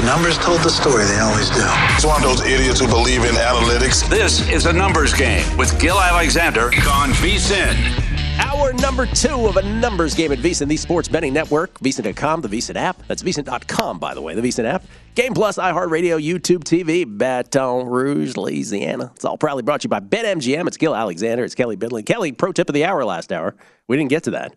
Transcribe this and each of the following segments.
The numbers told the story, they always do. It's one of those idiots who believe in analytics. This is a numbers game with Gill Alexander on VSIN. Hour number two of a numbers game at VSIN, the sports betting network. VSIN.com, the VSIN app. That's VSIN.com, by the way, the VSIN app. Game Plus, iHeartRadio, YouTube TV, Baton Rouge, Louisiana. It's all proudly brought to you by BetMGM. It's Gill Alexander. It's Kelley Bydlon. Kelley, pro tip of the hour last hour. We didn't get to that.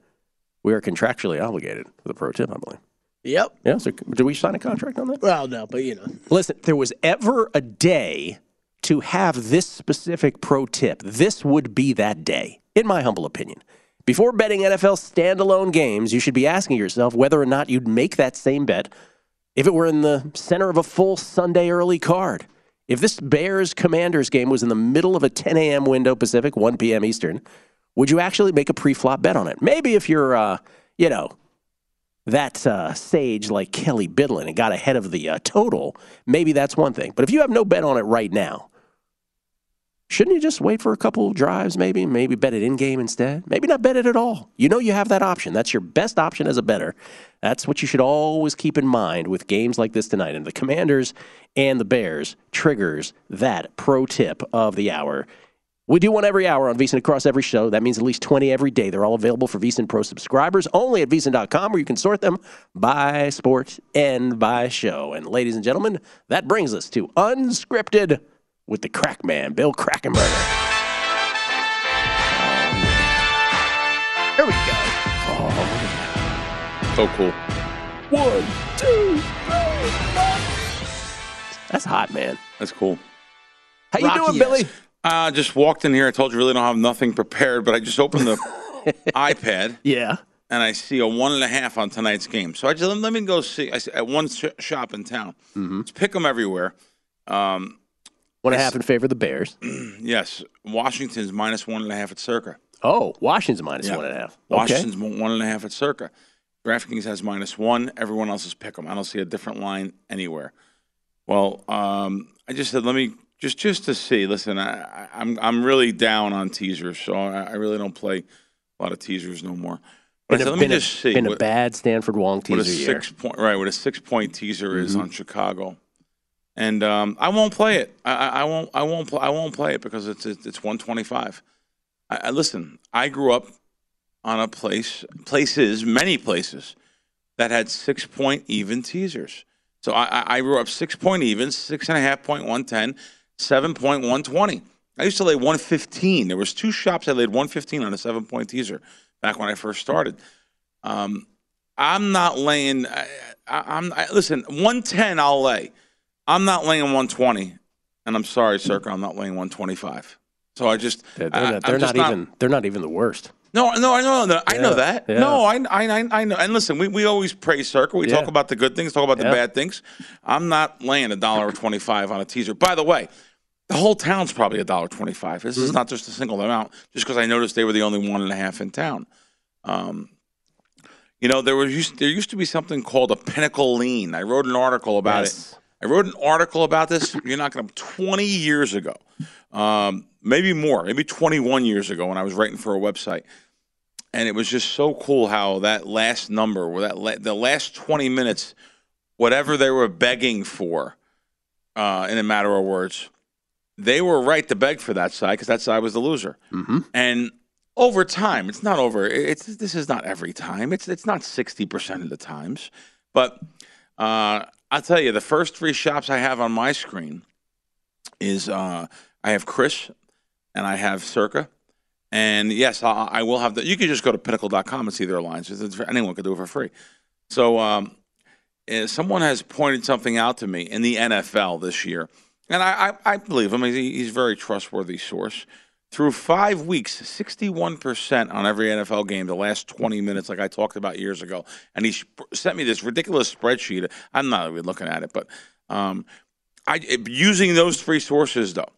We are contractually obligated for the pro tip, I believe. Yep. Yeah, so did we sign a contract on that? Well, no, but you know. Listen, there was ever a day to have this specific pro tip, this would be that day, in my humble opinion. Before betting NFL standalone games, you should be asking yourself whether or not you'd make that same bet if it were in the center of a full Sunday early card. If this Bears Commanders game was in the middle of a 10 a.m. window Pacific, 1 p.m. Eastern, would you actually make a pre-flop bet on it? Maybe if you're, uh, you know, that uh, sage like Kelley Bydlon and got ahead of the uh, total, maybe that's one thing. But if you have no bet on it right now, shouldn't you just wait for a couple drives, maybe? Maybe bet it in game instead? Maybe not bet it at all. You know you have that option. That's your best option as a better. That's what you should always keep in mind with games like this tonight. And the Commanders and the Bears triggers that pro tip of the hour. We do one every hour on VSiN across every show. That means at least 20 every day. They're all available for VSiN Pro subscribers only at VSiN.com where you can sort them by sport and by show. And ladies and gentlemen, that brings us to Unscripted with the crack man, Bill Krackomberger. Here we go. So cool. One, two, three, four. That's hot, man. That's cool. How you Rocky doing, Billy? I uh, just walked in here. I told you really don't have nothing prepared, but I just opened the iPad Yeah. and I see a one and a half on tonight's game. So I just let me go see. I see at one sh- shop in town. Mm-hmm. It's pick 'em everywhere. Um, Want to in favor of the Bears? yes, Washington's minus one and a half at Circa. Oh, Washington's minus Yeah. one and a half. Washington's one and a half at Circa. DraftKings has minus one. Everyone else is pick 'em. I don't see a different line anywhere. Well, um, I just said let me just just to see. Listen, I, I, I'm I'm really down on teasers, so I, I really don't play a lot of teasers no more. But Been, said, a, let me been, just a, see been a bad Stanford Wong teaser what a teaser year. six point right. What a six point teaser is Mhm. on Chicago, and um, I won't play it. I, I, I won't. I won't. Pl- I won't play it because it's it's, it's 125. I, I listen. I grew up on a place, places, many places that had six point even teasers. So I, I- I grew up six point even, six and a half point one ten, seven point one twenty. I used to lay one fifteen. There was two shops I laid one fifteen on a seven point teaser back when I first started. Um, I'm not laying. I, I, I'm I, listen. One ten I'll lay. I'm not laying one twenty, and I'm sorry, Circa. I'm not laying one twenty five. So I just They're, they're I- not, they're just not even. They're not even the worst. no, no, I know that. I know that. yeah. No, I, I, I- know. And listen, we, we always praise Circa. We talk about the good things, talk about the bad things. I'm not laying a dollar twenty five on a teaser. By the way, the whole town's probably a dollar twenty five. This Mm-hmm. is not just a single amount. Just because I noticed they were the only one and a half in town. Um, you know, there was used, there used to be something called a pinnacle lean. I wrote an article about Yes. it. I wrote an article about this. You're not going to 20 years ago, um, maybe more, maybe 21 years ago when I was writing for a website, and it was just so cool how that last number, or that la- the last 20 minutes, whatever they were begging for, uh, in a matter of words, they were right to beg for that side because that side was the loser. Mm-hmm. And over time, it's not over. It's this is not every time. It's it's not sixty percent of the times, but uh, I'll tell you, the first three shops I have on my screen is uh, I have CRIS and I have Circa. And yes, I, I will have the. You can just go to pinnacle.com and see their lines. Anyone could do it for free. So um, uh, someone has pointed something out to me in the NFL this year, and I, I, I believe him. He's, a very trustworthy source. Through five weeks, 61% on every NFL game, the last 20 minutes, like I talked about years ago. And he sent me this ridiculous spreadsheet. I'm not even looking at it, but um, I using those three sources, though.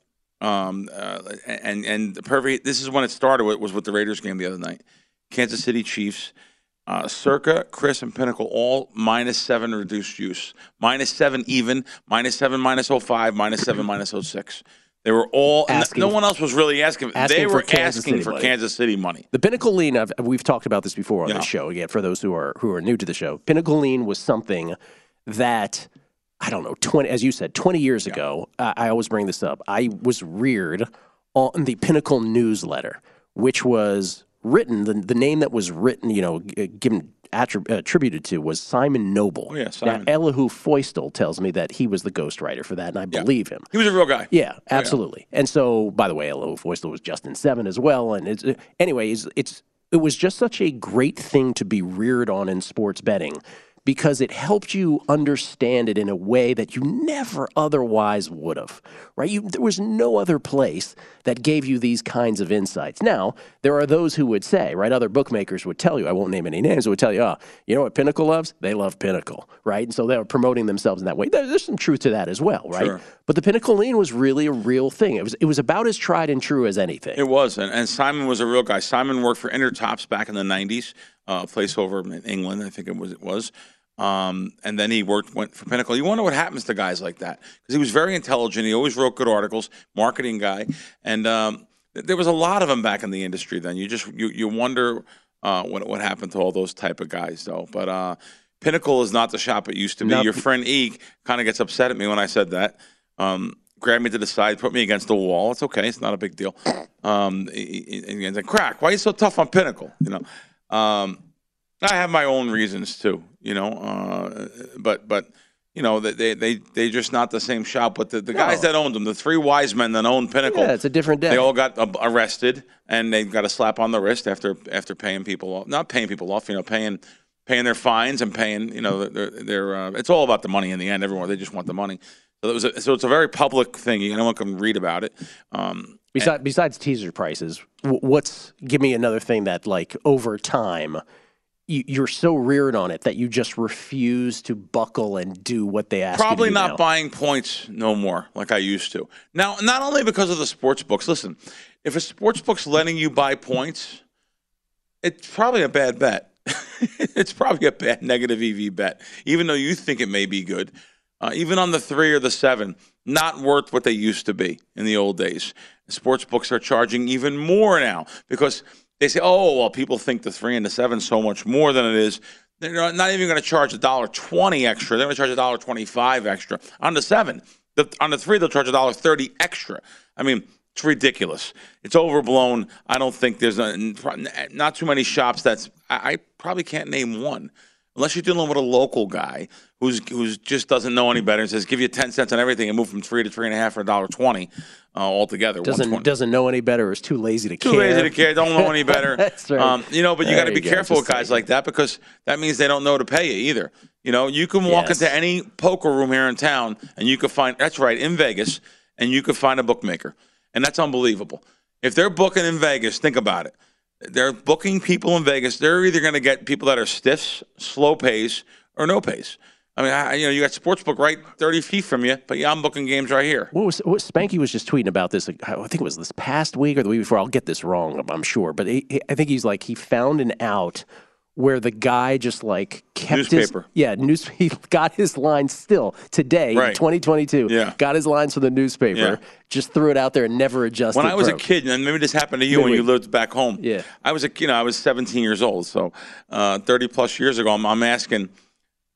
Um, uh, and and the perfect. This is when it started. With, was with the Raiders game the other night. Kansas City Chiefs. Uh, Circa, CRIS, and Pinnacle all minus seven reduced use. Minus seven even, minus seven, minus 05, minus seven, minus 06. They were all, Asking- no one else was really asking. asking they for were Kansas asking City for money. Kansas City money. The Pinnacle Lean, I've, we've talked about this before on Yeah. the show. Again, for those who are who are new to the show, Pinnacle Lean was something that I don't know, twenty as you said, twenty years ago. I I always bring this up. I was reared on the Pinnacle newsletter, which was written. The, the name that was written, you know, uh, given attrib- uh, attributed to was Simon Noble. Oh, yeah, Simon. Now, Elihu Feustel tells me that he was the ghostwriter for that, and I believe him. He was a real guy. Yeah, absolutely. And so, by the way, Elo Feustel was Justin Seven as well. And it's uh, anyways, it's it was just such a great thing to be reared on in sports betting because it helped you understand it in a way that you never otherwise would have. Right? You, there was no other place that gave you these kinds of insights. Now, there are those who would say, right? Other bookmakers would tell you, I won't name any names, would tell you, oh, you know what Pinnacle loves? They love Pinnacle, right? And so they were promoting themselves in that way. There- there's some truth to that as well, right? Sure. But the Pinnacle Lean was really a real thing. It was it was about as tried and true as anything. It was, and, and Simon was a real guy. Simon worked for Intertops back in the '90s, uh, a place over in England, I think it was. It was, um, and then he worked went for Pinnacle. You wonder what happens to guys like that because he was very intelligent. He always wrote good articles, marketing guy, and um, th- there was a lot of them back in the industry. Then you just you you wonder uh, what what happened to all those type of guys though. But uh, Pinnacle is not the shop it used to be. Not- Your friend E kind of gets upset at me when I said that. Um, grabbed me to the side, put me against the wall. It's okay. It's not a big deal. Um, and he's like, crack. Why are you so tough on Pinnacle? You know, um, I have my own reasons too. You know, uh, but but you know they they they they're just not the same shop. But the, the guys that owned them, the three wise men that owned Pinnacle, Yeah, it's a different day. they all got uh, arrested and they got a slap on the wrist after after paying people off. Not paying people off, you know, paying paying their fines and paying, you know, their, their uh, it's all about the money in the end. Everyone they just want the money. So it was a, so it's a very public thing. Anyone can read about it. Um, Besides, besides teaser prices, what's give me another thing that like over time you, you're so reared on it that you just refuse to buckle and do what they ask. Probably you to do not now. buying points no more like I used to. Now, not only because of the sports books. Listen, if a sports book's letting you buy points, it's probably a bad bet. it's probably a bad negative EV bet, even though you think it may be good. Uh, even on the three or the seven, not worth what they used to be in the old days. Sports books are charging even more now because they say, "Oh, well, people think the three and the seven so much more than it is." They're not even going to charge a dollar twenty extra. They're going to charge a dollar twenty-five extra on the seven. The, on the three, they'll charge a dollar thirty extra. I mean, it's ridiculous. It's overblown. I don't think there's a, not too many shops that's. I, I probably can't name one, unless you're dealing with a local guy who's who's just doesn't know any better and says, "Give you ten cents on everything and move from three to three and a half for a dollar twenty uh, altogether." Doesn't doesn't know any better. Is too lazy to Too care. lazy to care. Don't know any better. That's right. Um, you know, but you got to be go. careful with guys saying. like that because that means they don't know to pay you either. You know, you can walk Yes. into any poker room here in town and you could find. That's right in Vegas, and you could find a bookmaker, and that's unbelievable. If they're booking in Vegas, think about it. They're booking people in Vegas. They're either going to get people that are stiffs, slow pays, or no pays. I mean, I, you know, you got Sportsbook right 30 feet from you, but yeah, I'm booking games right here. What was what, Spanky was just tweeting about this? I think it was this past week or the week before. I'll get this wrong, I'm- sure, but he- I think he's like he found an out where the guy just like kept Newspaper. his yeah news. He got his lines still today, Right. 2022. Yeah. got his lines from the newspaper. Yeah. Just threw it out there and never adjusted. when I was a kid, and maybe this happened to you when you lived back home. Yeah. I was a you know I was 17 years old, so uh, 30 plus years ago, I'm, I'm asking,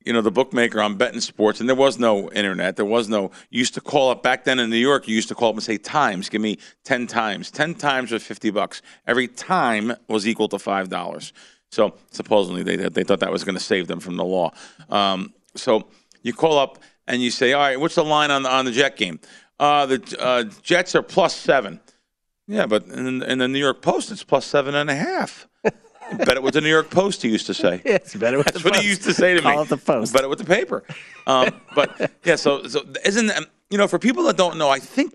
you know, the bookmaker on betting sports, and there was no internet, there was no. You used to call up back then in New York. You used to call up and say times, give me 10 times, 10 times was 50 bucks. Every time was equal to five dollars. So supposedly they they thought that was going to save them from the law. Um, so you call up and you say, all right, what's the line on the on the Jet game? Uh, the uh, Jets are plus seven. Yeah, but in, in the New York Post, it's plus seven and a half. Bet it with the New York Post, he used to say. It's better with That's the what he used to say to me. Call it the Post. Bet it with the paper. Um, but yeah, so so isn't you know for people that don't know, I think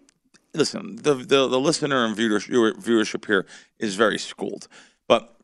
listen the the, the listener and viewer, viewer- viewership here is very schooled, but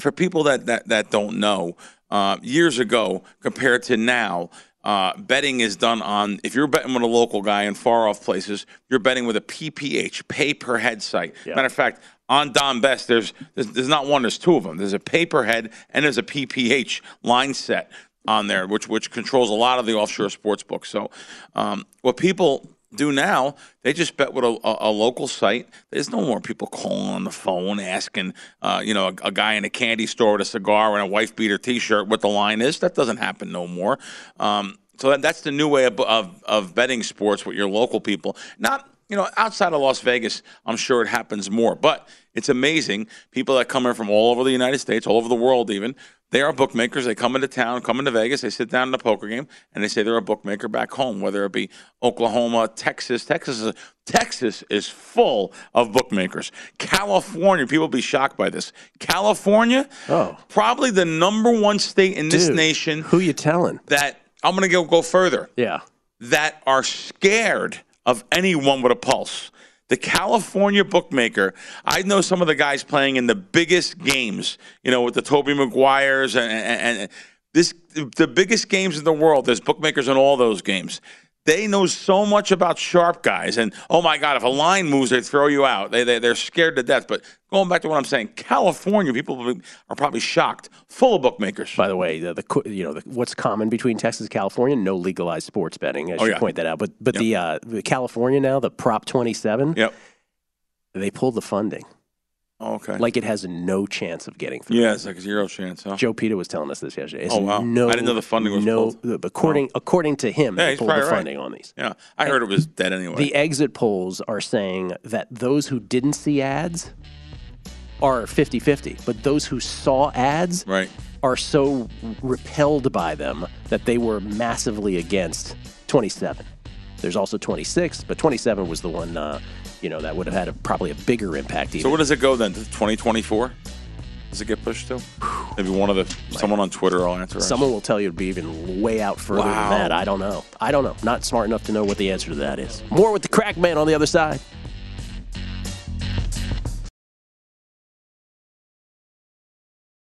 for people that that, that don't know, uh, years ago compared to now. Uh, betting is done on if you're betting with a local guy in far off places, you're betting with a PPH, pay per head site. Matter of fact, on Don Best, there's, there's there's not one, there's two of them. There's a pay per head and there's a PPH line set on there, which which controls a lot of the offshore sports books. So, um, what people do now, they just bet with a, a, a local site. There's no more people calling on the phone asking, uh, you know, a, a guy in a candy store with a cigar and a wife beater T-shirt what the line is. That doesn't happen no more. Um, so that, that's the new way of, of of betting sports with your local people. Not you know, outside of Las Vegas, I'm sure it happens more. But it's amazing. People that come in from all over the United States, all over the world, even, they are bookmakers. They come into town, come into Vegas, they sit down in a poker game, and they say they're a bookmaker back home, whether it be Oklahoma, Texas. Texas is, Texas is full of bookmakers. California, people will be shocked by this. California, Oh. probably the number one state in this nation Who you telling? that I'm going to go go further Yeah. that are scared of anyone with a pulse. The California bookmaker, I know some of the guys playing in the biggest games, you know, with the Tobey Maguires and, and, and this the biggest games in the world. There's bookmakers in all those games. They know so much about sharp guys, and oh my God, if a line moves, they throw you out. They, they they're scared to death. But going back to what I'm saying, California people are probably shocked, full of bookmakers. By the way, the, the you know the, what's common between Texas and California? No legalized sports betting. I should Oh, yeah. point that out. But but the uh, the California now, the Prop 27, Yep. they pulled the funding. Okay. Like it has no chance of getting through. yeah, it's like zero chance. Huh? Joe Peter was telling us this yesterday. It's Oh, wow. No, I didn't know the funding was no. pulled. According according to him, Yeah, they pulled the probably right. funding on these. Yeah, I heard it was dead anyway. The exit polls are saying that those who didn't see ads are 50-50, but those who saw ads right. are so repelled by them that they were massively against 27. There's also 26, but 27 was the one, uh, you know, that would have had a, probably a bigger impact. Even. So where does it go then? To 2024? Does it get pushed to? Maybe one of the someone on Twitter I'll answer. Someone will tell you it'd be even way out further Wow. than that. I don't know. I don't know. Not smart enough to know what the answer to that is. More with the crack man on the other side.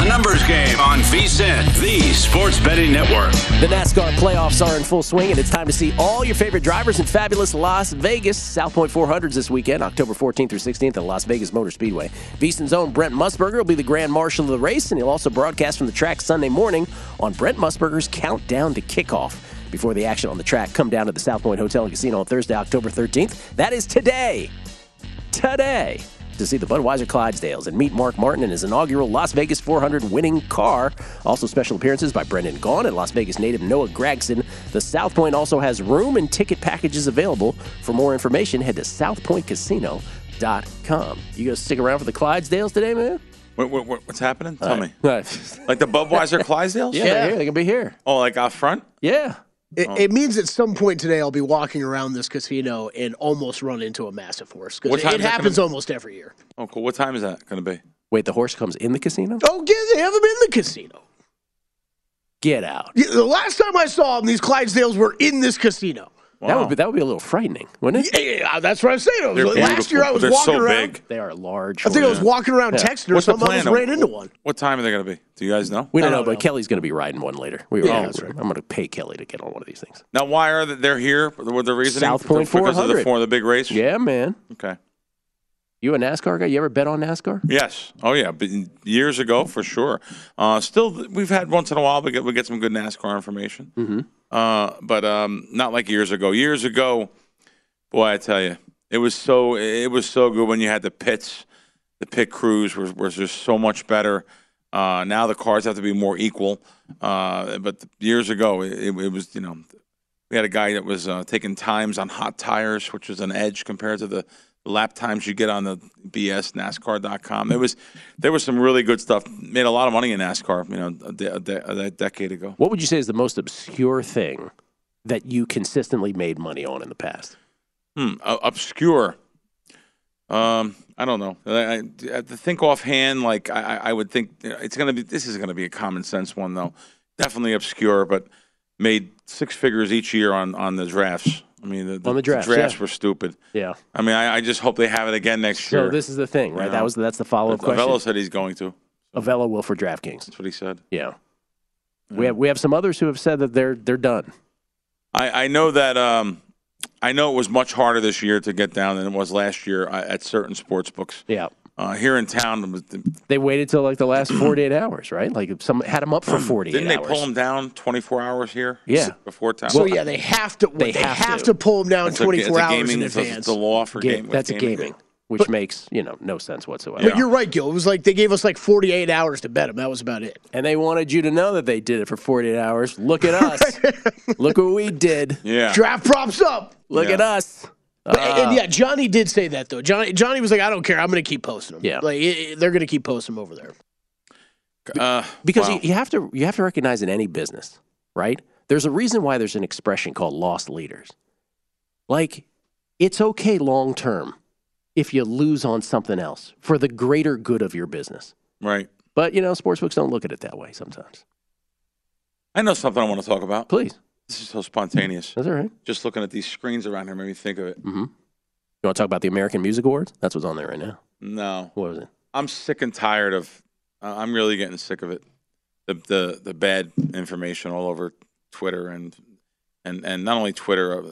A numbers game on VSIN, the Sports Betting Network. The NASCAR playoffs are in full swing, and it's time to see all your favorite drivers in fabulous Las Vegas. South Point 400s this weekend, October 14th through 16th at Las Vegas Motor Speedway. VSIN's own Brent Musburger will be the grand marshal of the race, and he'll also broadcast from the track Sunday morning on Brent Musburger's Countdown to Kickoff. Before the action on the track, come down to the South Point Hotel and Casino on Thursday, October 13th. That is today. Today to see the Budweiser Clydesdales and meet Mark Martin in his inaugural Las Vegas 400 winning car. Also, special appearances by Brendan Gaughan and Las Vegas native Noah Gragson. The South Point also has room and ticket packages available. For more information, head to southpointcasino.com. You gonna stick around for the Clydesdales today, man? What, what, what- what's happening? Tell uh, me. yeah, Like the Budweiser Clydesdales? yeah they're here. They're gonna be here. Oh, like out front? Yeah. It, Oh. it means at some point today I'll be walking around this casino and almost run into a massive horse What because time it is that happens gonna- almost every year. Oh, cool. What time is that going to be? Wait, the horse comes in the casino? Oh, yeah, they have them in the casino. Get out. Yeah, the last time I saw them, these Clydesdales were in this casino. That would be that would be a little frightening, wouldn't it? Yeah, yeah, yeah, that's what I'm saying. Was- last beautiful, year I but was they're walking so around. big. They are large. I think I was walking around Yeah. texting or something. I plan? almost ran into one. What time are they going to be? Do you guys know? We don't know, don't but know. Kelley's going to be riding one later. We were Yeah, all- that's right. I'm going to pay Kelley to get on one of these things. Now, why are they, they're here? With the reasoning? South Point because of the 400. for the big race. Yeah, man. Okay. You a NASCAR guy? You ever bet on NASCAR? Yes. Oh yeah. Years ago, for sure. Uh, still, we've had once in a while we get we get some good NASCAR information. Mm-hmm. Uh, but um, not like years ago. Years ago, boy, I tell you, it was so it was so good when you had the pits. The pit crews were was just so much better. Uh, now the cars have to be more equal. Uh, but years ago, it, it was you know we had a guy that was uh, taking times on hot tires, which was an edge compared to the lap times you get on the BS NASCAR.com. There was there was some really good stuff. Made a lot of money in NASCAR, you know, a, de- a, de- a decade ago. What would you say is the most obscure thing that you consistently made money on in the past? Hmm, uh, obscure. Um, I don't know. I, I, to think offhand, like I, I- I would think you know, it's gonna be. This is gonna be a common sense one though. Definitely obscure, but made six figures each year on on the drafts. I mean, the, On the drafts, yeah. were stupid. Yeah. I mean, I, I just hope they have it again next year. So this is the thing, right? Yeah. That was that's the follow up question. Avello said he's going to. Avello will for DraftKings. That's what he said. Yeah. We have we have some others who have said that they're they're done. I, I know that um, I know it was much harder this year to get down than it was last year uh, at certain sports books. Yeah. Uh, here in town, They waited till like the last 48 hours, right? Like some had them up for 48 didn't they hours. pull them down 24 hours here? Yeah. before town. So yeah, they have to. They They, have have, to. to. pull them down It's a- 24 it's a hours gaming, in it's a- advance. It's the law for Ga- game, with that's gaming, which makes you know no sense whatsoever. But you're right, Gill. It was like they gave us like 48 hours to bet them. That was about it. And they wanted you to know that they did it for 48 hours. Look at us. Look what we did. Yeah. Draft props up. Look Yeah. at us. But, and yeah, Johnny did say that though. Johnny Johnny was like, I don't care. I'm going to keep posting them. Yeah. like it, it- they're going to keep posting them over there. Uh, Because wow. you, you have to you have to recognize in any business, right? There's a reason why there's an expression called loss leaders. Like it's okay long term if you lose on something else for the greater good of your business. right. But you know, sportsbooks don't look at it that way sometimes. I know something I want to talk about. Please, This is so spontaneous. that's all right. Just looking at these screens around here made me think of it. Mm-hmm. You want to talk about the American Music Awards? That's what's on there right now. No, What was it? I'm sick and tired of. Uh, I'm really getting sick of it. The the the bad information all over Twitter and and and not only Twitter, uh,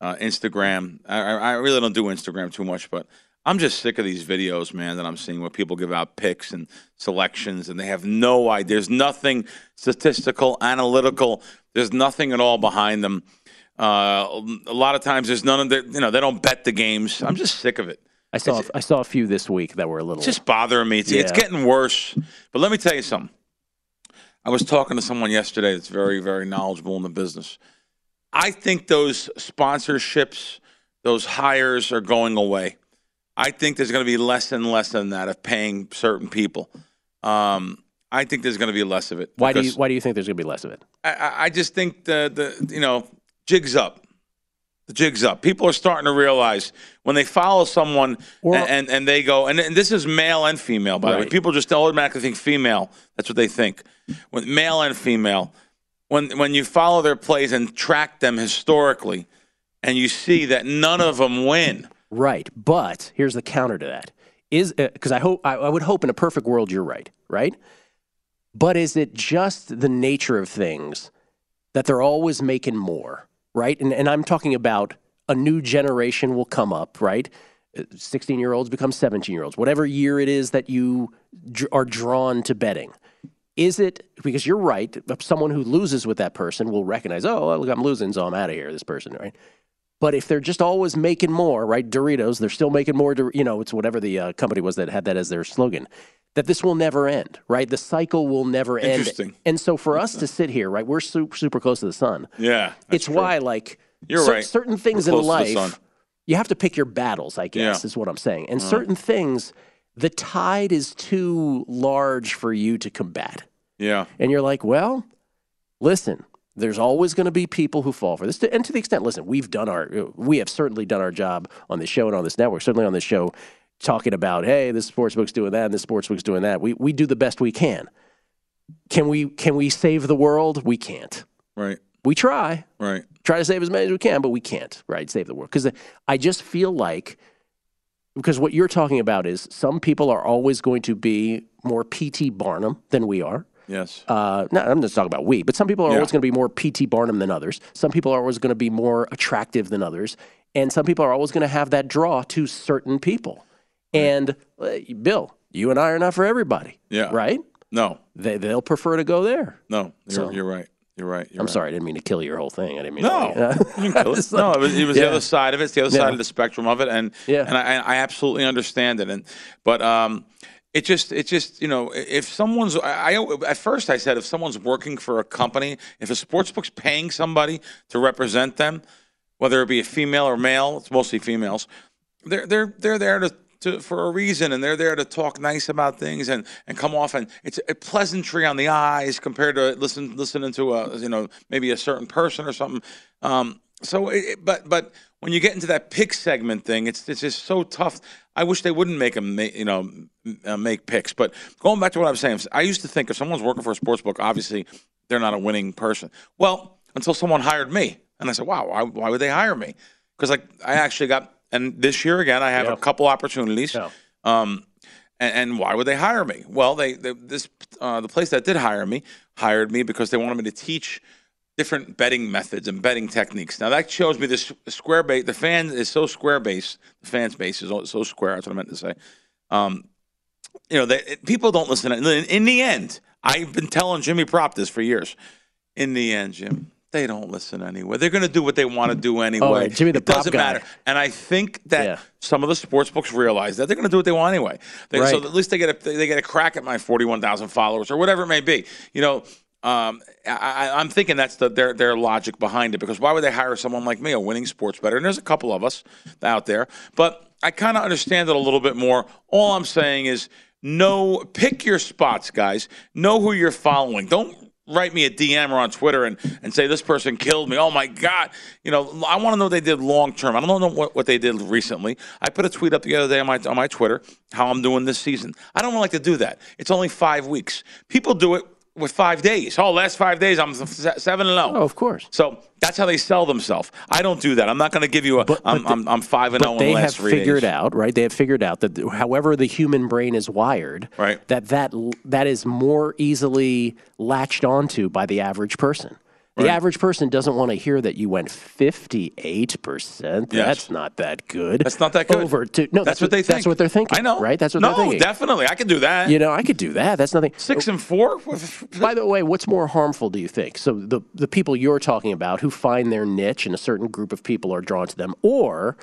uh, Instagram. I, I I really don't do Instagram too much, but I'm just sick of these videos, man, that I'm seeing where people give out picks and selections, and they have no idea. There's nothing statistical, analytical. There's nothing at all behind them. Uh, a lot of times, there's none of the. You know, they don't bet the games. I'm just sick of it. I saw I saw a few this week that were a little. It's just bothering me. It's, it's getting worse. But let me tell you something. I was talking to someone yesterday that's very, very knowledgeable in the business. I think those sponsorships, those hires are going away. I think there's going to be less and less than that of paying certain people. Um, I think there's going to be less of it. why do you why do you think there's going to be less of it? I- I, just think the the you know jigs up. The jigs up. People are starting to realize when they follow someone and, and and they go and, and this is male and female by the way. People just automatically think female. That's what they think. When male and female, when when you follow their plays and track them historically, and you see that none of them win. Right, but here's the counter to that: is uh, because I hope I, I would hope in a perfect world you're right, right? But is it just the nature of things that they're always making more, right? And and I'm talking about a new generation will come up, right? 16 year olds become 17 year olds, whatever year it is that you are drawn to betting. Is it because you're right? Someone who loses with that person will recognize, oh, look, I'm losing, so I'm out of here. This person, right? But if they're just always making more, right? Doritos, they're still making more. You know, it's whatever the uh, company was that had that as their slogan. That this will never end, right? The cycle will never end. Interesting. And so for us to sit here, right? We're super, super close to the sun. Yeah, it's why, like, You're cer- right. certain things in close to the life, you have to pick your battles. I guess Yeah. is what I'm saying. And certain things, the tide is too large for you to combat. yeah. And you're like, well, listen, there's always going to be people who fall for this. And to the extent, listen, we've done our, we have certainly done our job on this show and on this network, certainly on this show, talking about, hey, this sportsbook's doing that and this sportsbook's doing that. We, we do the best we can. Can we can we save the world? We can't. Right. We try. Right. Try to save as many as we can, but we can't, right? Save the world. Because I just feel like because what you're talking about is some people are always going to be more PT Barnum than we are. Yes. Uh, no, I'm just talking about we, but some people are Yeah. always going to be more PT Barnum than others. Some people are always going to be more attractive than others, and some people are always going to have that draw to certain people. And uh, Bill, you and I are not for everybody. Yeah. Right? no. They they'll prefer to go there. No. You're, So- you're right. You're right. You're I'm right. sorry, I didn't mean to kill your whole thing. I didn't mean No, to. Can kill it. no, it was, it was Yeah. the other side of it. It's the other Yeah. side of the spectrum of it, and Yeah. and I, I absolutely understand it. And but um, it just it just you know if someone's I, I at first I said if someone's working for a company, if a sports book's paying somebody to represent them, whether it be a female or male, it's mostly females. They're they're they're there to. To, for a reason, and they're there to talk nice about things and, and come off, and it's a pleasantry on the eyes compared to listen listening to a you know maybe a certain person or something. Um, so, it, but but when you get into that pick segment thing, it's it's just so tough. I wish they wouldn't make them, you know, uh, make picks. But going back to what I was saying, I used to think if someone's working for a sports book, obviously they're not a winning person. Well, until someone hired me, and I said, "Wow, why, why would they hire me?" Because like I actually got, and this year again, I have a couple opportunities. Yeah. Um, and, and why would they hire me? Well, they, they this uh, the place that did hire me hired me because they wanted me to teach different betting methods and betting techniques. Now that shows me this square base. The fan is so square base. The fans base is so square. That's what I meant to say. Um, you know, they, people don't listen. In, in the end, I've been telling Jimmy Prop this for years. In the end, Jim, they don't listen anyway. They're going to do what they want to do anyway. Oh, right, Jimmy the it doesn't guy. matter. And I think that Yeah. some of the sports books realize that they're going to do what they want anyway. They, So at least they get a they get a crack at my forty one thousand followers or whatever it may be. You know, um, I, I'm thinking that's the, their their logic behind it because why would they hire someone like me, a winning sports bettor? And there's a couple of us out there, but I kind of understand it a little bit more. All I'm saying is, know pick your spots, guys. Know who you're following. Don't write me a DM or on Twitter and, and say this person killed me. Oh my God. You know, I want to know what they did long term. I don't know what, what they did recently. I put a tweet up the other day on my on my Twitter how I'm doing this season. I don't like to do that. It's only five weeks. People do it with five days. Oh, last five days I'm se- seven and zero. Oh, of course. So that's how they sell themselves. I don't do that. I'm not going to give you a. But- but I'm, the- I'm, I'm five and oh zero in they the have figured days. out, right? They have figured out that however the human brain is wired, Right. that that that is more easily latched onto by the average person. The average person doesn't want to hear that you went 58%. Yes. That's not that good. That's not that good. Over to No, That's, what they think. That's what they're thinking. I know. Right? That's what no, they're thinking. definitely. I can do that. You know, I could do that. That's nothing. Six and four. By the way, what's more harmful, do you think? So the the people you're talking about who find their niche and a certain group of people are drawn to them, or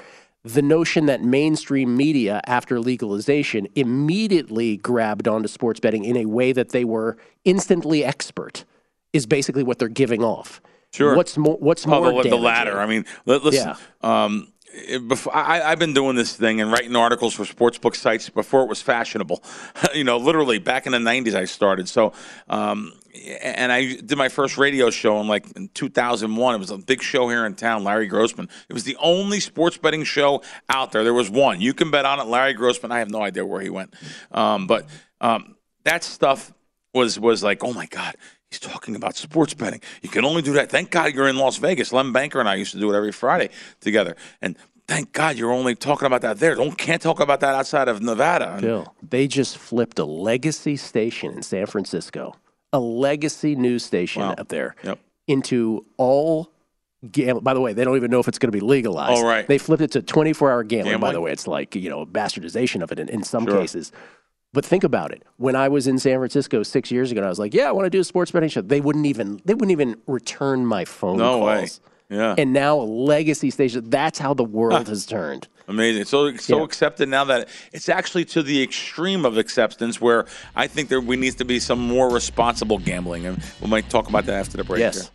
the notion that mainstream media, after legalization, immediately grabbed onto sports betting in a way that they were instantly expert, is basically what they're giving off. Sure. What's more? What's Oh, more? the, the latter. I mean, li- listen. Um, it- before, I, I've been doing this thing and writing articles for sportsbook sites before it was fashionable. you know, literally back in the '90s, I started. So, um, and I did my first radio show in like in 2001. It was a big show here in town. Larry Grossman. It was the only sports betting show out there. There was one. You can bet on it. Larry Grossman. I have no idea where he went, um, but um, that stuff was was like, oh my god. He's talking about sports betting. You can only do that. Thank God you're in Las Vegas. Lem Banker and I used to do it every Friday together. And thank God you're only talking about that there. Don't can't talk about that outside of Nevada. Bill, they just flipped a legacy station in San Francisco, a legacy news station Wow. up there, Yep. into all. Gam- by the way, they don't even know if it's going to be legalized. Oh, right. They flipped it to 24 hour gambling, by the way. It's like, you know, bastardization of it in, in some Sure. cases. But think about it. When I was in San Francisco six years ago, and I was like, "Yeah, I want to do a sports betting show." They wouldn't even they wouldn't even return my phone No way. calls. Yeah. And now a legacy station. That's how the world has turned. Amazing. So so Yeah. accepted now that it's actually to the extreme of acceptance where I think there we needs to be some more responsible gambling. And we might talk about that after the break. Yes.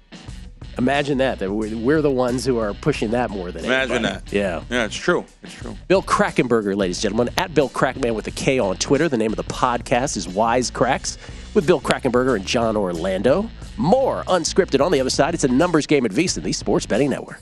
Imagine that. That we're, we're the ones who are pushing that more than Imagine anybody. that. Yeah. Yeah, it's true. It's true. Bill Krackomberger, ladies and gentlemen, at Bill Crackman with a K on Twitter. The name of the podcast is Wise Cracks with Bill Krackomberger and John Orlando. More unscripted on the other side. It's a numbers game at VSIN, the Sports Betting Network.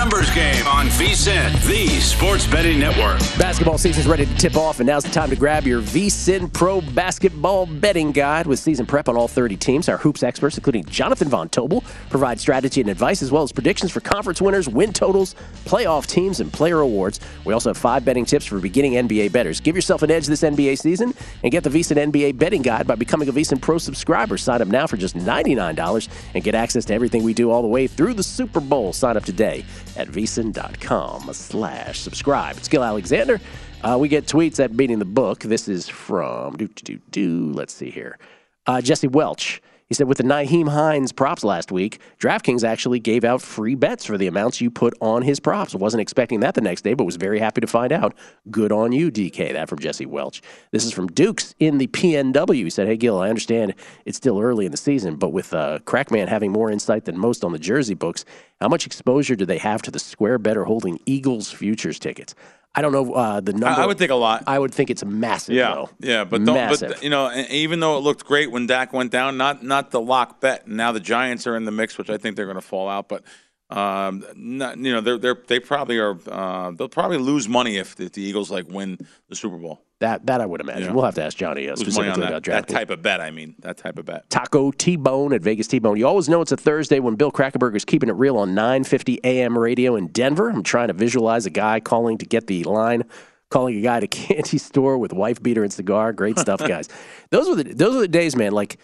Numbers game on VSIN, the Sports Betting Network. Basketball season's ready to tip off, and now's the time to grab your VSIN Pro Basketball Betting Guide with season prep on all 30 teams. Our hoops experts, including Jonathan Von Tobel, provide strategy and advice as well as predictions for conference winners, win totals, playoff teams, and player awards. We also have five betting tips for beginning NBA bettors. Give yourself an edge this NBA season and get the VSIN NBA Betting Guide by becoming a VSIN Pro subscriber. Sign up now for just $99 and get access to everything we do all the way through the Super Bowl. Sign up today at vsin.com slash subscribe. It's Gill Alexander. Uh, we get tweets at Beating the Book. This is from, do, do, do, do, let's see here. Uh, Jesse Welch. He said, with the Nyheim Hines props last week, DraftKings actually gave out free bets for the amounts you put on his props. Wasn't expecting that the next day, but was very happy to find out. Good on you, DK. That from Jesse Welch. This is from Dukes in the PNW. He said, Hey, Gill, I understand it's still early in the season, but with uh, Crackman having more insight than most on the Jersey books, how much exposure do they have to the square better holding Eagles futures tickets? I don't know uh, the number. I, would think a lot. I would think it's massive. Yeah, though. yeah, but don't. massive. But you know, even though it looked great when Dak went down, not not the lock bet. Now the Giants are in the mix, which I think they're going to fall out. But um, not, you know, they're they're they probably are. Uh, they'll probably lose money if the, the Eagles like win the Super Bowl. That that I would imagine. Yeah. We'll have to ask Johnny uh, Lose money on specifically that, about that type of bet. I mean, that type of bet. Taco T-Bone at Vegas T-Bone. You always know it's a Thursday when Bill Krackomberger is keeping it real on 950 AM radio in Denver. I'm trying to visualize a guy calling to get the line, calling a guy at a candy store with wife beater and cigar. Great stuff, guys. those were the those were the days, man. Like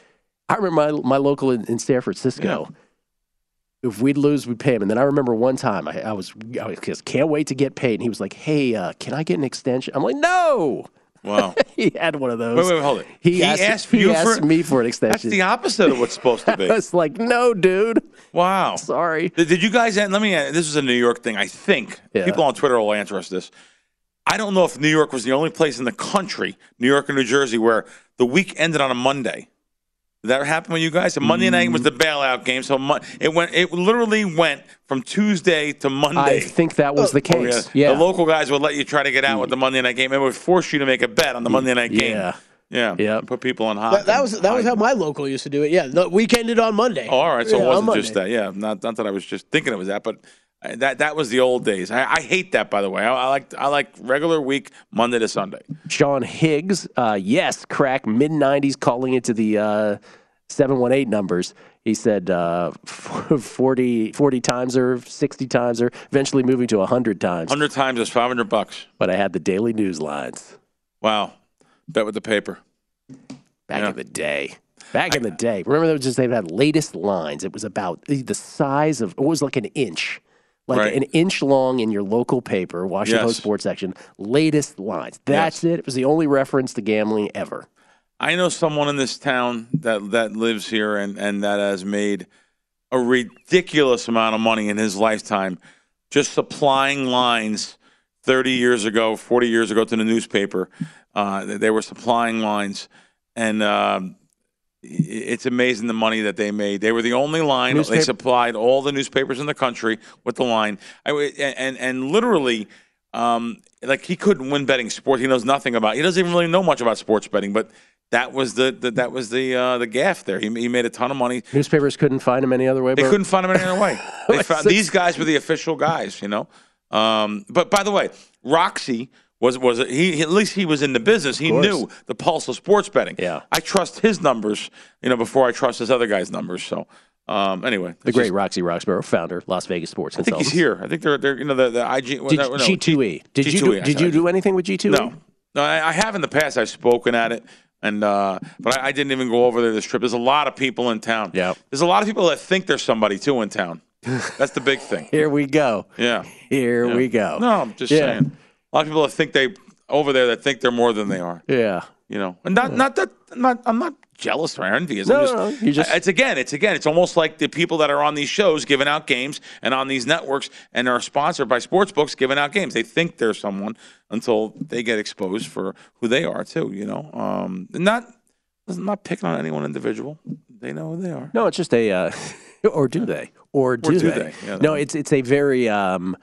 I remember my my local in, in San Francisco. If we'd lose, we'd pay him. And then I remember one time I, I was I was just can't wait to get paid, and he was like, "Hey, uh, can I get an extension?" I'm like, "No." Wow. he had one of those. Wait, wait, hold it. He, He asked, asked he you asked for- me for an extension. That's the opposite of what's supposed to be. I was like, no, dude. Wow. Sorry. Did, did you guys? Let me. Uh, this is a New York thing. I think Yeah. people on Twitter will answer us this. I don't know if New York was the only place in the country, New York or New Jersey, where the week ended on a Monday. Did that happen with you guys? So Monday night was the mm. bailout game. So Mon- it went. It literally went from Tuesday to Monday. I think that was the Oh, yeah. case. yeah. The local guys would let you try to get out with the Monday night game. It would force you to make a bet on the Monday night game. Yeah. Yeah. Yeah. Put people on hot. That, that was that was how my local used to do it. Yeah, the weekend it on Monday. Oh, all right. So Yeah, it on wasn't just that. Yeah. Not, not that I was just thinking it was that, but that that was the old days. I, I hate that, by the way. I, I like I like regular week Monday to Sunday. Sean Higgs, uh, yes, crack mid 90s, calling into the uh, 718 numbers. He said uh, 40, 40 times or 60 times or eventually moving to 100 times. Hundred times is five hundred bucks. But I had the daily news lines Wow. Bet with the paper. back Yeah. in the day. Back in the day. Remember, they just they had latest lines. It was about the size of, it was like an inch. Like Right. an inch long in your local paper, Washington Yes. Post sports section. Latest lines. That's it. It was the only reference to gambling ever. I know someone in this town that that lives here and and that has made a ridiculous amount of money in his lifetime just supplying lines 30 years ago 40 years ago to the newspaper uh, they were supplying lines and i- it's amazing the money that they made they were the only line they supplied all the newspapers in the country with the line I and, and literally um, like he couldn't win betting sports he knows nothing about he doesn't even really know much about sports betting but that was the, the that was the uh, the gaff there. He, he made a ton of money. Newspapers couldn't find him any other way. They but- couldn't find him any other way. They found, these guys were the official guys, you know. Um, but by the way, Roxy was was he at least he was in the business. He knew the pulse of sports betting. Yeah. I trust his numbers, you know, before I trust this other guy's numbers. So um, anyway, The great just- Roxy Roxborough, founder, Las Vegas Sports I think he's here. I think they're they're you know the the IG well, Did, no, no, G2E. Did you G2E, do, did you do anything with G2E? No, no, I, I have in the past. I've spoken at it, and uh, but I, I didn't even go over there this trip. There's a lot of people in town. Yeah. there's a lot of people that think there's somebody too in town. That's the big thing. Here we go. Yeah, Here yeah. we go. No, I'm just Yeah. saying. A lot of people that think they over there that think they're more than they are. Yeah. You know, and not not that not I'm not jealous or envious. No, I'm just, no, just- it's again, it's again, it's almost like the people that are on these shows giving out games and on these networks and are sponsored by sports books giving out games. They think they're someone until they get exposed for who they are too. You know, um, not I'm not picking on anyone individual. They know who they are. No, it's just a, uh, or do they? Or do, do they? they? Yeah, no, it's it's a very, um,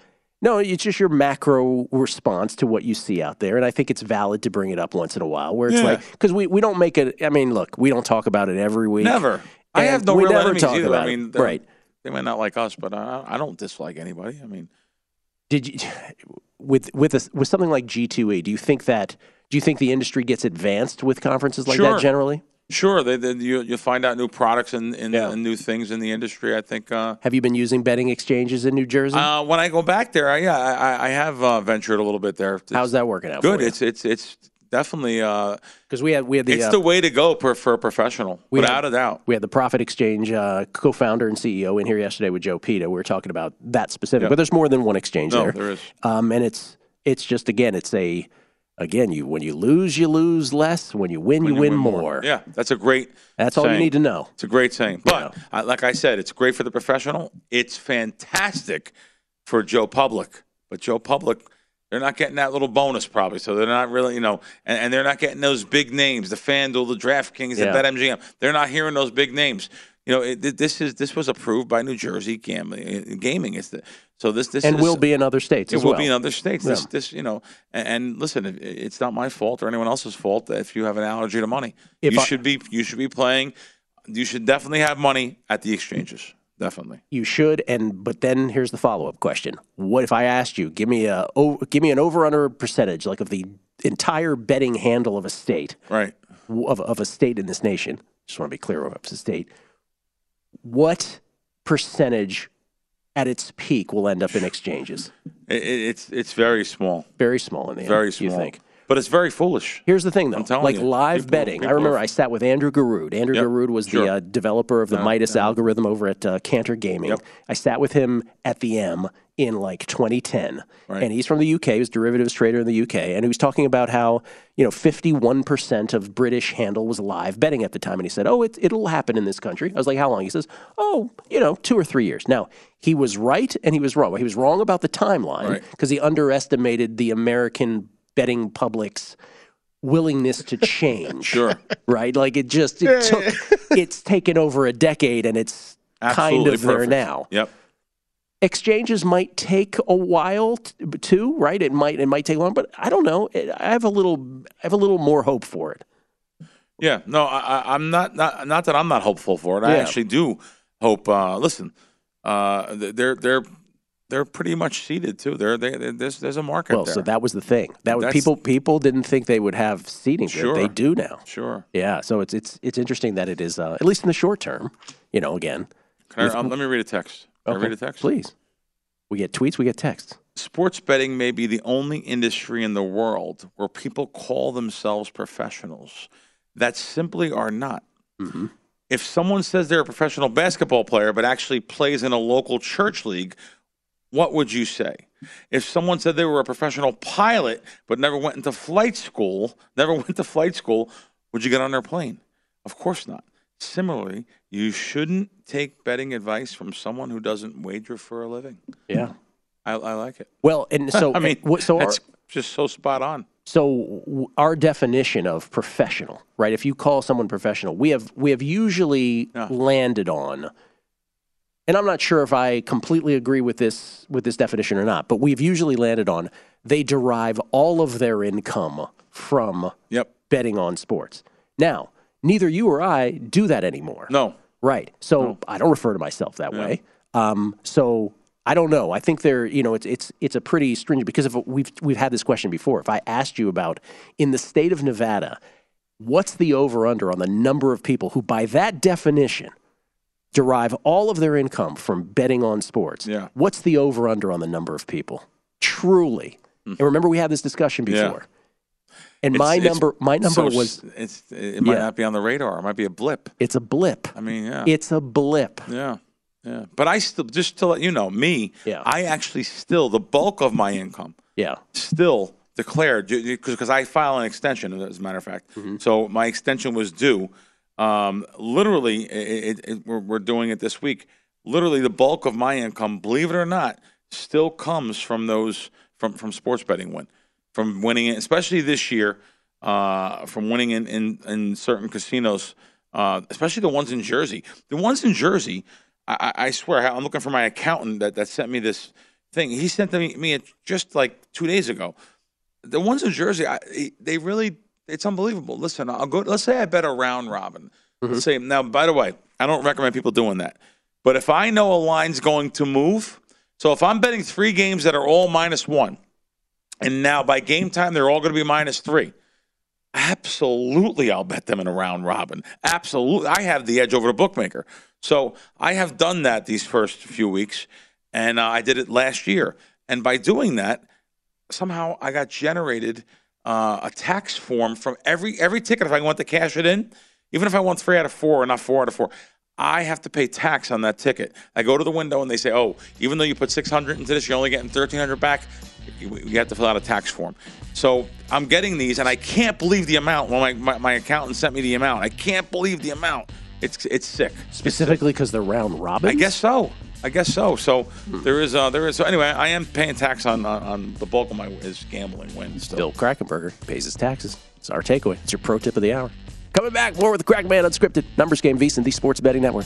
no, it's just your macro response to what you see out there, and I think it's valid to bring it up once in a while, where it's Yeah. like because we we don't make it. I mean, look, we don't talk about it every week. Never. I have no we real never enemies talk either. about I it. mean, right? They might not like us, but I, I don't dislike anybody. I mean, Did you with with a, with something like G2E? Do you think that do you think the industry gets advanced with conferences like Sure. that generally? Sure, they, they, you you find out new products and, and, Yeah. and new things in the industry. I think. Uh, Have you been using betting exchanges in New Jersey? uh, when I go back there, I, yeah, I, I- have uh, ventured a little bit there. It's How's that working out? Good. It's it's it's definitely uh, because we had we had the it's uh, the way to go for, for a professional, We without have- a doubt. We had the Prophet Exchange uh, co-founder and CEO in here yesterday with Joe Pita. We were talking about that specific, Yeah. but there's more than one exchange No, there. there is. Um, and it's it's just again, it's a again, you when you lose, you lose less. When you win, When you, win, more. Yeah, that's a great. That's all you need to know. It's a great saying. But like I said, it's great for the professional. It's fantastic for Joe Public. But Joe Public, they're not getting that little bonus probably. So they're not really, you know, and, and they're not getting those big names, the FanDuel, the DraftKings, Yeah. the BetMGM. They're not hearing those big names. You know, it, this is this was approved by New Jersey gambling uh, gaming. The so this this And is, will be in other states it will well. be in other states. This, Yeah. this, you know, and, and listen, it's not my fault or anyone else's fault if you have an allergy to money. If you I- should be, you should be playing. You should definitely have money at the exchanges. Definitely. You should, and but then here's the follow up question: What if I asked you, give me a o- give me an over under percentage, like of the entire betting handle of a state, Right. of of a state in this nation? Just want to be clear of a state. What percentage at its peak will end up in exchanges? It, it, it's it's very small. Very small in the end. Very small. You think? But it's very foolish. Here's the thing, though. I'm telling like you, live people- betting. I remember I sat with Andrew Garrood. Andrew Yep, Garrood was sure. the uh, developer of the Midas algorithm over at uh, Cantor Gaming. Yep. I sat with him at the M in like 2010, Right. and he's from the UK. He was a derivatives trader in the UK, and he was talking about how you know 51% of British handle was live betting at the time, and he said, "Oh, it, it'll happen in this country." I was like, "How long?" He says, "Oh, you know, two or three years." Now he was right, and he was wrong. He was wrong about the timeline Right. because he underestimated the American betting public's willingness to change. Sure. Right? Like it just it took it's taken over a decade and it's kind Absolutely of there now. Yep. Exchanges might take a while t- too, right? It might it might take long, but I don't know. It, I have a little I have a little more hope for it. Yeah. No, I, I- I'm not, not. Not that I'm not hopeful for it. I Yeah. actually do hope. Uh, listen, uh, they're they're they're pretty much seated too. They're, they they there's there's a market Well, there. so that was the thing. That was That's- people people didn't think they would have seating. Sure. They do now. sure. Yeah, so it's it's it's interesting that it is uh, at least in the short term. You know, again. Can I, um, let me read a text. Can Okay, read a text? Please. We get tweets. We get texts. Sports betting may be the only industry in the world where people call themselves professionals that simply are not. Mm-hmm. If someone says they're a professional basketball player but actually plays in a local church league, what would you say? If someone said they were a professional pilot but never went into flight school, never went to flight school, would you get on their plane? Of course not. Similarly, you shouldn't take betting advice from someone who doesn't wager for a living. Yeah. I, I like it. Well, and so I mean, so our, that's just so spot on. so our definition of professional, right? If you call someone professional, we have we have usually Yeah. landed on, and I'm not sure if I completely agree with this with this definition or not, but we've usually landed on they derive all of their income from Yep. betting on sports. Now, neither you or I do that anymore. No. Right. So I don't refer to myself that way. Um, so I don't know. I think they're, you know, it's it's it's a pretty stringent because if we've we've had this question before. If I asked you about in the state of Nevada, what's the over under on the number of people who, by that definition, derive all of their income from betting on sports? Yeah. What's the over under on the number of people? Truly. And remember, we had this discussion before. Yeah. And It's- my it's number, my number so was, it's it might Yeah. not be on the radar. It might be a blip. it's a blip. I mean, yeah, It's a blip. yeah, yeah. But I still just to let you know, me, Yeah. I actually still the bulk of my income Yeah. still declared because I file an extension as a matter of fact. Mm-hmm. So my extension was due. Um, literally, it, it, it, we're, we're doing it this week. Literally, the bulk of my income, believe it or not, still comes from those from from sports betting win, from winning especially this year, uh, from winning in in, in certain casinos, uh, especially the ones in Jersey. The ones in Jersey, I, I swear, I'm looking for my accountant that, that sent me this thing. He sent me, me it just like two days ago. The ones in Jersey, I, they really, it's unbelievable. Listen, I'll go. Let's say I bet a round robin. Let's say now. By the way, I don't recommend people doing that. But if I know a line's going to move, So if I'm betting three games that are all minus one, and now by game time they're all going to be minus three, absolutely I'll bet them in a round robin. Absolutely, I have the edge over the bookmaker. So I have done that these first few weeks, and uh, I did it last year. And by doing that, somehow I got generated uh, a tax form from every every ticket. If I want to cash it in, even if I want three out of four or not four out of four, I have to pay tax on that ticket. I go to the window and they say, "Oh, even though you put 600 into this, you're only getting 1300 back. You, you have to fill out a tax form." So I'm getting these, and I can't believe the amount. When my, my, my accountant sent me the amount, I can't believe the amount. It's it's sick. Specifically because they're round robins? I guess so. I guess so. So there is uh, there is so anyway. I am paying tax on on, on the bulk of my is gambling wins. Still. Bill Krackomberger pays his taxes. It's our takeaway. It's your pro tip of the hour. Coming back, more with the Crack Man Unscripted. Numbers Game VSiN, the Sports Betting Network.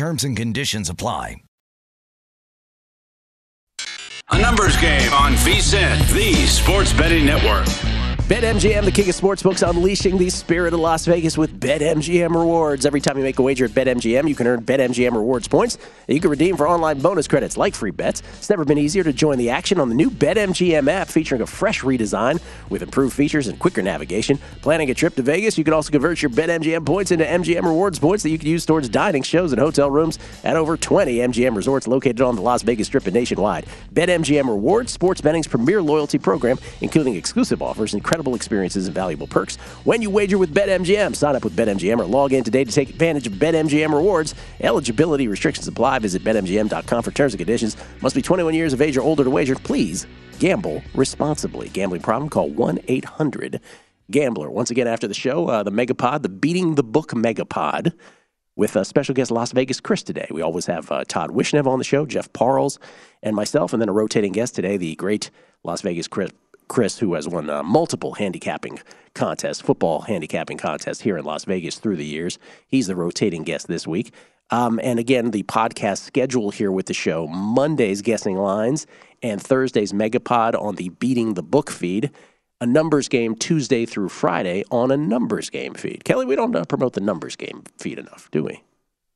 Terms and conditions apply. A numbers game on VSiN, the Sports Betting Network. BetMGM, the king of sportsbooks, unleashing the spirit of Las Vegas with BetMGM rewards. Every time you make a wager at BetMGM, you can earn BetMGM rewards points that you can redeem for online bonus credits like free bets. It's never been easier to join the action on the new BetMGM app featuring a fresh redesign with improved features and quicker navigation. Planning a trip to Vegas, you can also convert your BetMGM points into MGM rewards points that you can use towards dining, shows, and hotel rooms at over 20 MGM resorts located on the Las Vegas Strip and nationwide. BetMGM rewards, sports betting's premier loyalty program, including exclusive offers, and incredible experiences, and valuable perks. When you wager with BetMGM, sign up with BetMGM or log in today to take advantage of BetMGM rewards. Eligibility restrictions apply. Visit BetMGM.com for terms and conditions. Must be 21 years of age or older to wager. Please gamble responsibly. Gambling problem? Call 1 800 Gambler. Once again, after the show, uh, the Megapod, the Beating the Book Megapod with a special guest Las Vegas Chris today. We always have uh, Todd Wishnev on the show, Jeff Parles, and myself, and then a rotating guest today, the great Las Vegas Chris, Chris who has won uh, multiple handicapping contests, football handicapping contests here in Las Vegas through the years. He's the rotating guest this week. Um, and again, the podcast schedule here with the show Mondays, guessing lines, and Thursdays, Megapod on the Beating the Book feed. A numbers game Tuesday through Friday on a numbers game feed. Kelley, we don't uh, promote the numbers game feed enough, do we?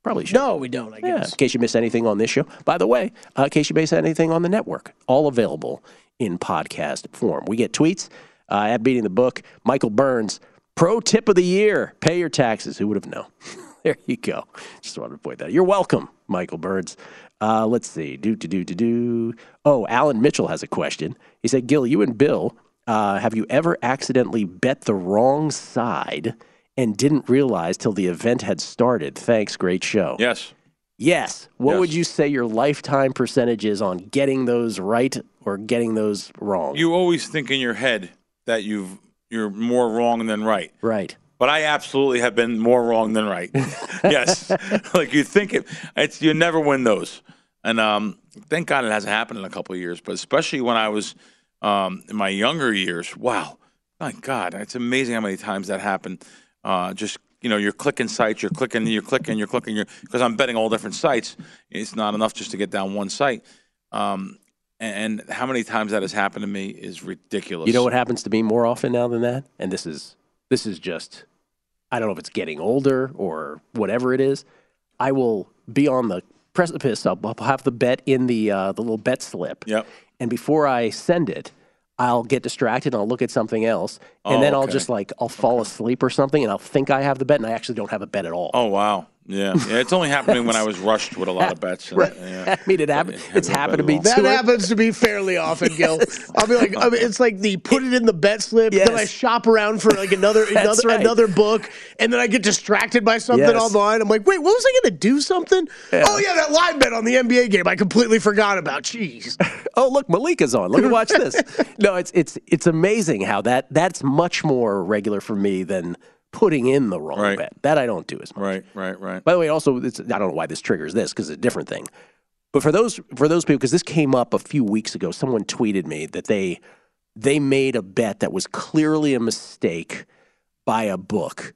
Probably should. No, we don't, I Yeah, guess. in case you miss anything on this show. By the way, uh, in case you miss anything on the network, all available in podcast form. We get tweets uh, at Beating the Book. Michael Burns, pro tip of the year pay your taxes. Who would have known? there you go. Just wanted to point that out. You're welcome, Michael Burns. Uh, let's see. Do, do, do, do, do. Oh, Alan Mitchell has a question. He said, Gill, you and Bill, uh, have you ever accidentally bet the wrong side and didn't realize till the event had started? Thanks. Great show. Yes. Yes. What Yes. would you say your lifetime percentage is on getting those right or getting those wrong? You always think in your head that you've you're more wrong than right. right. But I absolutely have been more wrong than right. yes, like you think it, it's you never win those, and um, thank God it hasn't happened in a couple of years. But especially when I was um, in my younger years, wow, my God, it's amazing how many times that happened. Uh, just you know, you're clicking sites, you're clicking, you're clicking, you're clicking, you're because I'm betting all different sites. It's not enough just to get down one site. Um, and, and how many times that has happened to me is ridiculous. You know what happens to me more often now than that? And this is this is just I don't know if it's getting older or whatever it is. I will be on the precipice. I'll, I'll have the bet in the uh, the little bet slip. Yep. And before I send it, I'll get distracted and I'll look at something else. And Oh, then I'll okay. just like I'll fall asleep or something and I'll think I have the bet and I actually don't have a bet at all. Oh wow, Yeah, yeah. It's only happening when I was rushed with a lot of bets. and, yeah. I mean, it happened. It's happened to me That That too. happens to me fairly often, Gill. I'll be like, I mean, it's like the put it in the bet slip. Then I shop around for like another another right. another book, and then I get distracted by something Yes. online. I'm like, wait, what was I going to do? Something? Oh yeah, that live bet on the NBA game. I completely forgot about. Jeez. oh look malika's on let me watch this no it's it's it's amazing how that that's much more regular for me than putting in the wrong Right. bet. That i don't do as much. Right, right, right. by the way also it's, i don't know why this triggers this because it's a different thing. But for those for those people because this came up a few weeks ago someone tweeted me that they they made a bet that was clearly a mistake by a book.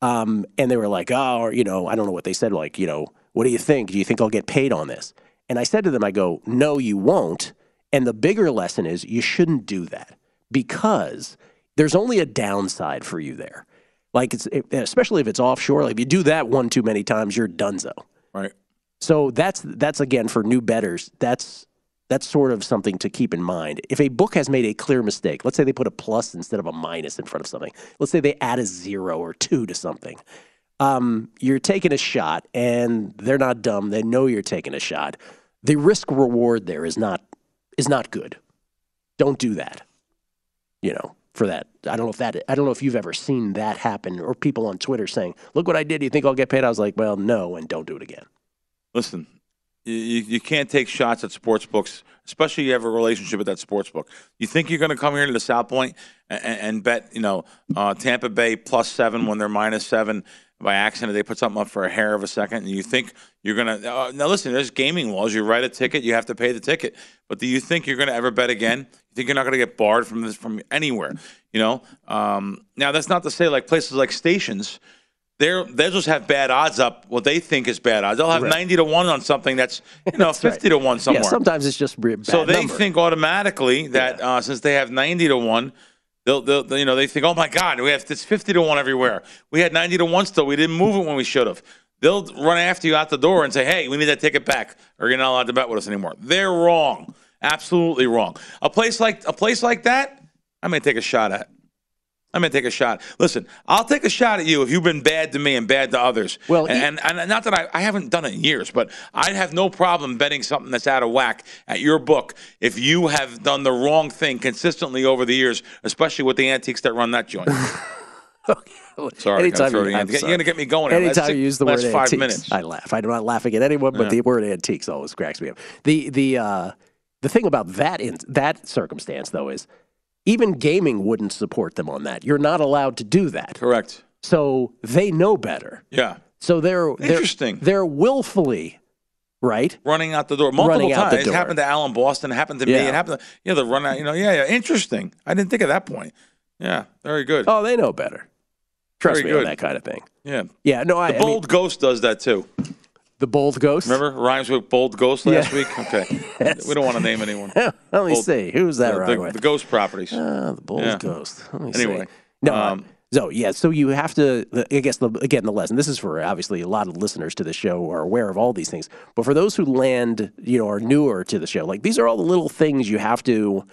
Um, and they were like oh or, you know i don't know what they said like you know what do you think? Do you think i'll get paid on this? And i said to them i go no you won't. And the bigger lesson is you shouldn't do that because there's only a downside for you there like it's especially if it's offshore like if you do that one too many times you're donezo Right. so that's that's again for new betters. That's that's sort of something to keep in mind. If a book has made a clear mistake, let's say they put a plus instead of a minus in front of something. Let's say they add a zero or two to something. Um, you're taking a shot, and they're not dumb. They know you're taking a shot. The risk reward there is not is not good. Don't do that. You know, for that. I don't know if that. I don't know if you've ever seen that happen, or people on Twitter saying, "Look what I did. You think I'll get paid?" I was like, "Well, no, and don't do it again." Listen, you, you can't take shots at sports books, especially you have a relationship with that sports book. You think you're going to come here to the South Point and, and bet, you know, uh, Tampa Bay plus seven when they're minus seven by accident. They put something up for a hair of a second, and you think you're going to. Uh, now, listen, there's gaming laws. You write a ticket, you have to pay the ticket. But do you think you're going to ever bet again? You think you're not going to get barred from this from anywhere? You know. Um, now, that's not to say like places like stations they're they'll just have bad odds up what they think is bad odds. They'll have ninety to one on something that's you know fifty to one somewhere. Yeah, sometimes it's just so they number. think automatically that uh, since they have ninety to one, they'll, they'll they- you know they think oh my god we have it's fifty to one everywhere. We had ninety to one still. We didn't move it when we should have. They'll run after you out the door and say hey we need that ticket back or you're not allowed to bet with us anymore. They're wrong, absolutely wrong. A place like a place like that, I may take a shot at. I'm gonna take a shot. Listen, I'll take a shot at you if you've been bad to me and bad to others. Well, and, and, and not that I, I haven't done it in years, but I'd have no problem betting something that's out of whack at your book if you have done the wrong thing consistently over the years, especially with the antiques that run that joint. Sorry, Anytime you, antique- you're gonna get me going. Anytime six- you use the word five antiques, minutes. I laugh. I'm not laughing at anyone, but Yeah. the word antiques always cracks me up. The the uh, the thing about that in that circumstance though is even gaming wouldn't support them on that. You're not allowed to do that. Correct. So they know better. Yeah. So they're, they're Interesting. They're willfully right. Running out the door multiple Running times. It happened to Alan Boston. It happened to me. It happened to you know the run out. You know, yeah, yeah. Interesting. I didn't think of that point. Yeah, very good. Oh, they know better. Trust Very me on good. that kind of thing. Yeah. Yeah, no, I, The I mean, bold ghost does that too. The bold ghost. Remember rhymes with bold ghost last Yeah. week. Okay, Yes. we don't want to name anyone. Let me Bold- see. Who's that Uh, right the, with? the ghost properties. Ah, the bold Yeah. ghost. Let me Anyway, see. No, um, so yeah, so you have to. I guess the, again, the lesson. This is for obviously a lot of listeners to the show are aware of all these things. But for those who land, you know, are newer to the show, like these are all the little things you have to.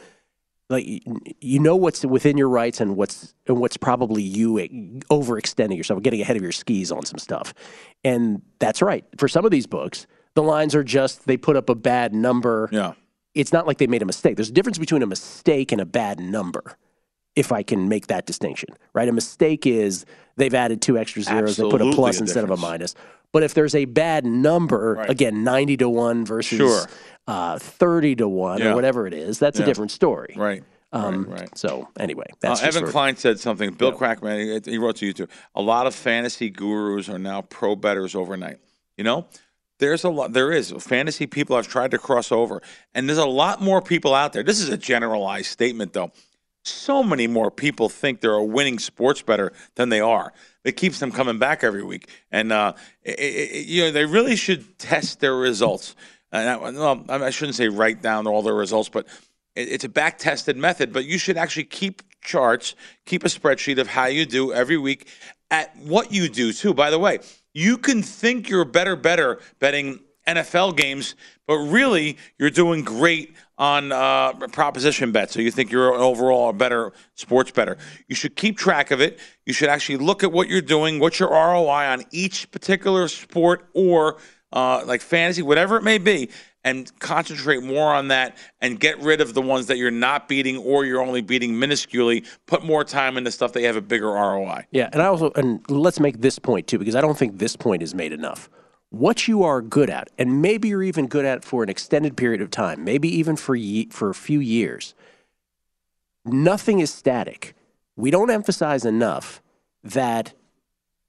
Like you know what's within your rights and what's and what's probably you overextending yourself, getting ahead of your skis on some stuff, and that's right. For some of these books, the lines are just they put up a bad number yeah, it's not like they made a mistake. There's a difference between a mistake and a bad number, if I can make that distinction, right? A mistake is they've added two extra zeros, they put a plus a instead of a minus. But if there's a bad number, Right. again, 90 to 1 versus Sure. Uh, 30 to 1 Yeah. or whatever it is, that's Yeah. a different story. right. Um, right, right. So, anyway, Uh, that's just Evan sort of- Klein said something. Bill Krackman, he wrote to you too. A lot of fantasy gurus are now pro betters overnight. You know, there's a lot. There is fantasy people have tried to cross over, and there's a lot more people out there. This is a generalized statement, though. So many more people think they're a winning sports better than they are. It keeps them coming back every week, and uh, i i i- you know they really should test their results. I, well, I shouldn't say write down all the results, but it- it's a back tested method, but you should actually keep charts, keep a spreadsheet of how you do every week at what you do too. By the way, you can think you're better, better betting NFL games, but really you're doing great on uh, proposition bets. So you think you're overall a better sports better. You should keep track of it. You should actually look at what you're doing, what's your ROI on each particular sport or uh, like fantasy, whatever it may be, and concentrate more on that and get rid of the ones that you're not beating or you're only beating minusculely. Put more time into stuff that you have a bigger ROI. Yeah, and I also and let's make this point too because I don't think this point is made enough. What you are good at, and maybe you're even good at for an extended period of time, maybe even for ye- for a few years. Nothing is static. We don't emphasize enough that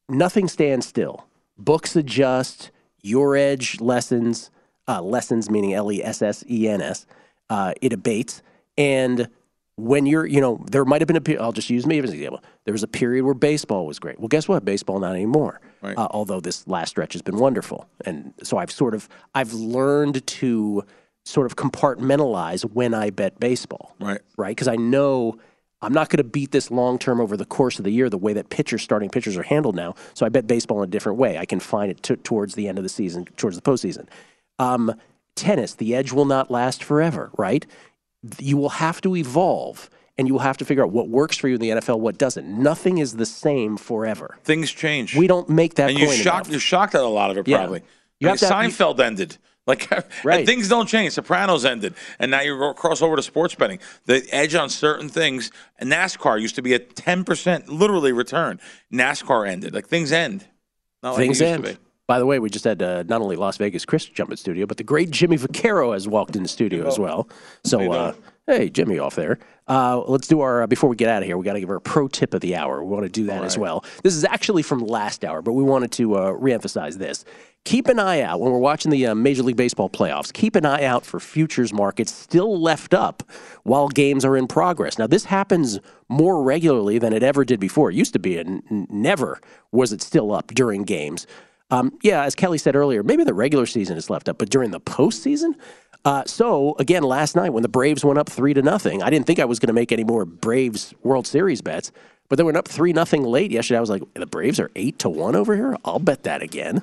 nothing stands still. Books adjust, your edge lessens, uh, lessons meaning L E S S E N S, uh, it abates. And when you're, you know, there might have been a period, I'll just use me as an example. There was a period where baseball was great. Well, guess what? Baseball not anymore. Right. Uh, although this last stretch has been wonderful. And so I've sort of, I've learned to sort of compartmentalize when I bet baseball. Right. Right. Because I know I'm not going to beat this long term over the course of the year the way that pitchers, starting pitchers, are handled now. So I bet baseball in a different way. I can find it t- towards the end of the season, towards the postseason. Um, tennis, the edge will not last forever, right? You will have to evolve and you will have to figure out what works for you in the NFL, what doesn't. Nothing is the same forever. Things change. We don't make that and you're point shocked. enough. You're shocked at a lot of it, Yeah. probably. You I have mean, have- Seinfeld ended. Like Right. and things don't change. Sopranos ended, and now you cross over to sports betting. The edge on certain things. NASCAR used to be a ten percent literally return. NASCAR ended. Like things end. Not like Things end. By the way, we just had uh, not only Las Vegas Chris jump in studio, but the great Jimmy Vaccaro has walked in the studio as well. So, uh, hey, Jimmy off there. Uh, let's do our, uh, before we get out of here, we got to give our pro tip of the hour. We want to do that as well. This is actually from last hour, but we wanted to uh, reemphasize this. Keep an eye out when we're watching the uh, Major League Baseball playoffs. Keep an eye out for futures markets still left up while games are in progress. Now, this happens more regularly than it ever did before. It used to be, and n- never was it still up during games. Um, yeah, as Kelley said earlier, maybe the regular season is left up, but during the postseason. Uh, so again, last night when the Braves went up three to nothing, I didn't think I was going to make any more Braves World Series bets, but they went up three nothing late yesterday. I was like, the Braves are eight to one over here. I'll bet that again.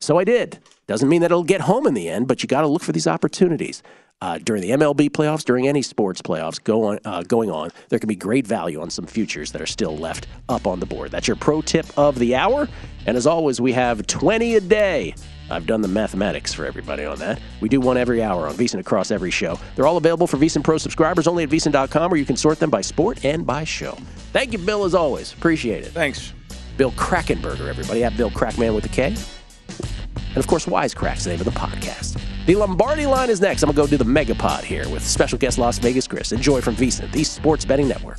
So I did. Doesn't mean that it'll get home in the end, but you got to look for these opportunities. Uh, during the MLB playoffs, during any sports playoffs go on, uh, going on, there can be great value on some futures that are still left up on the board. That's your pro tip of the hour. And as always, we have 20 a day. I've done the mathematics for everybody on that. We do one every hour on VSiN across every show. They're all available for VSiN Pro subscribers only at VSiN.com where you can sort them by sport and by show. Thank you, Bill, as always. Appreciate it. Thanks. Bill Krackomberger, everybody. At Bill Krackman with a K. And of course, Wisecrack's the name of the podcast. The Lombardi line is next. I'm going to go do the Megapod here with special guest Las Vegas Chris. Enjoy from VSiN, the sports betting network.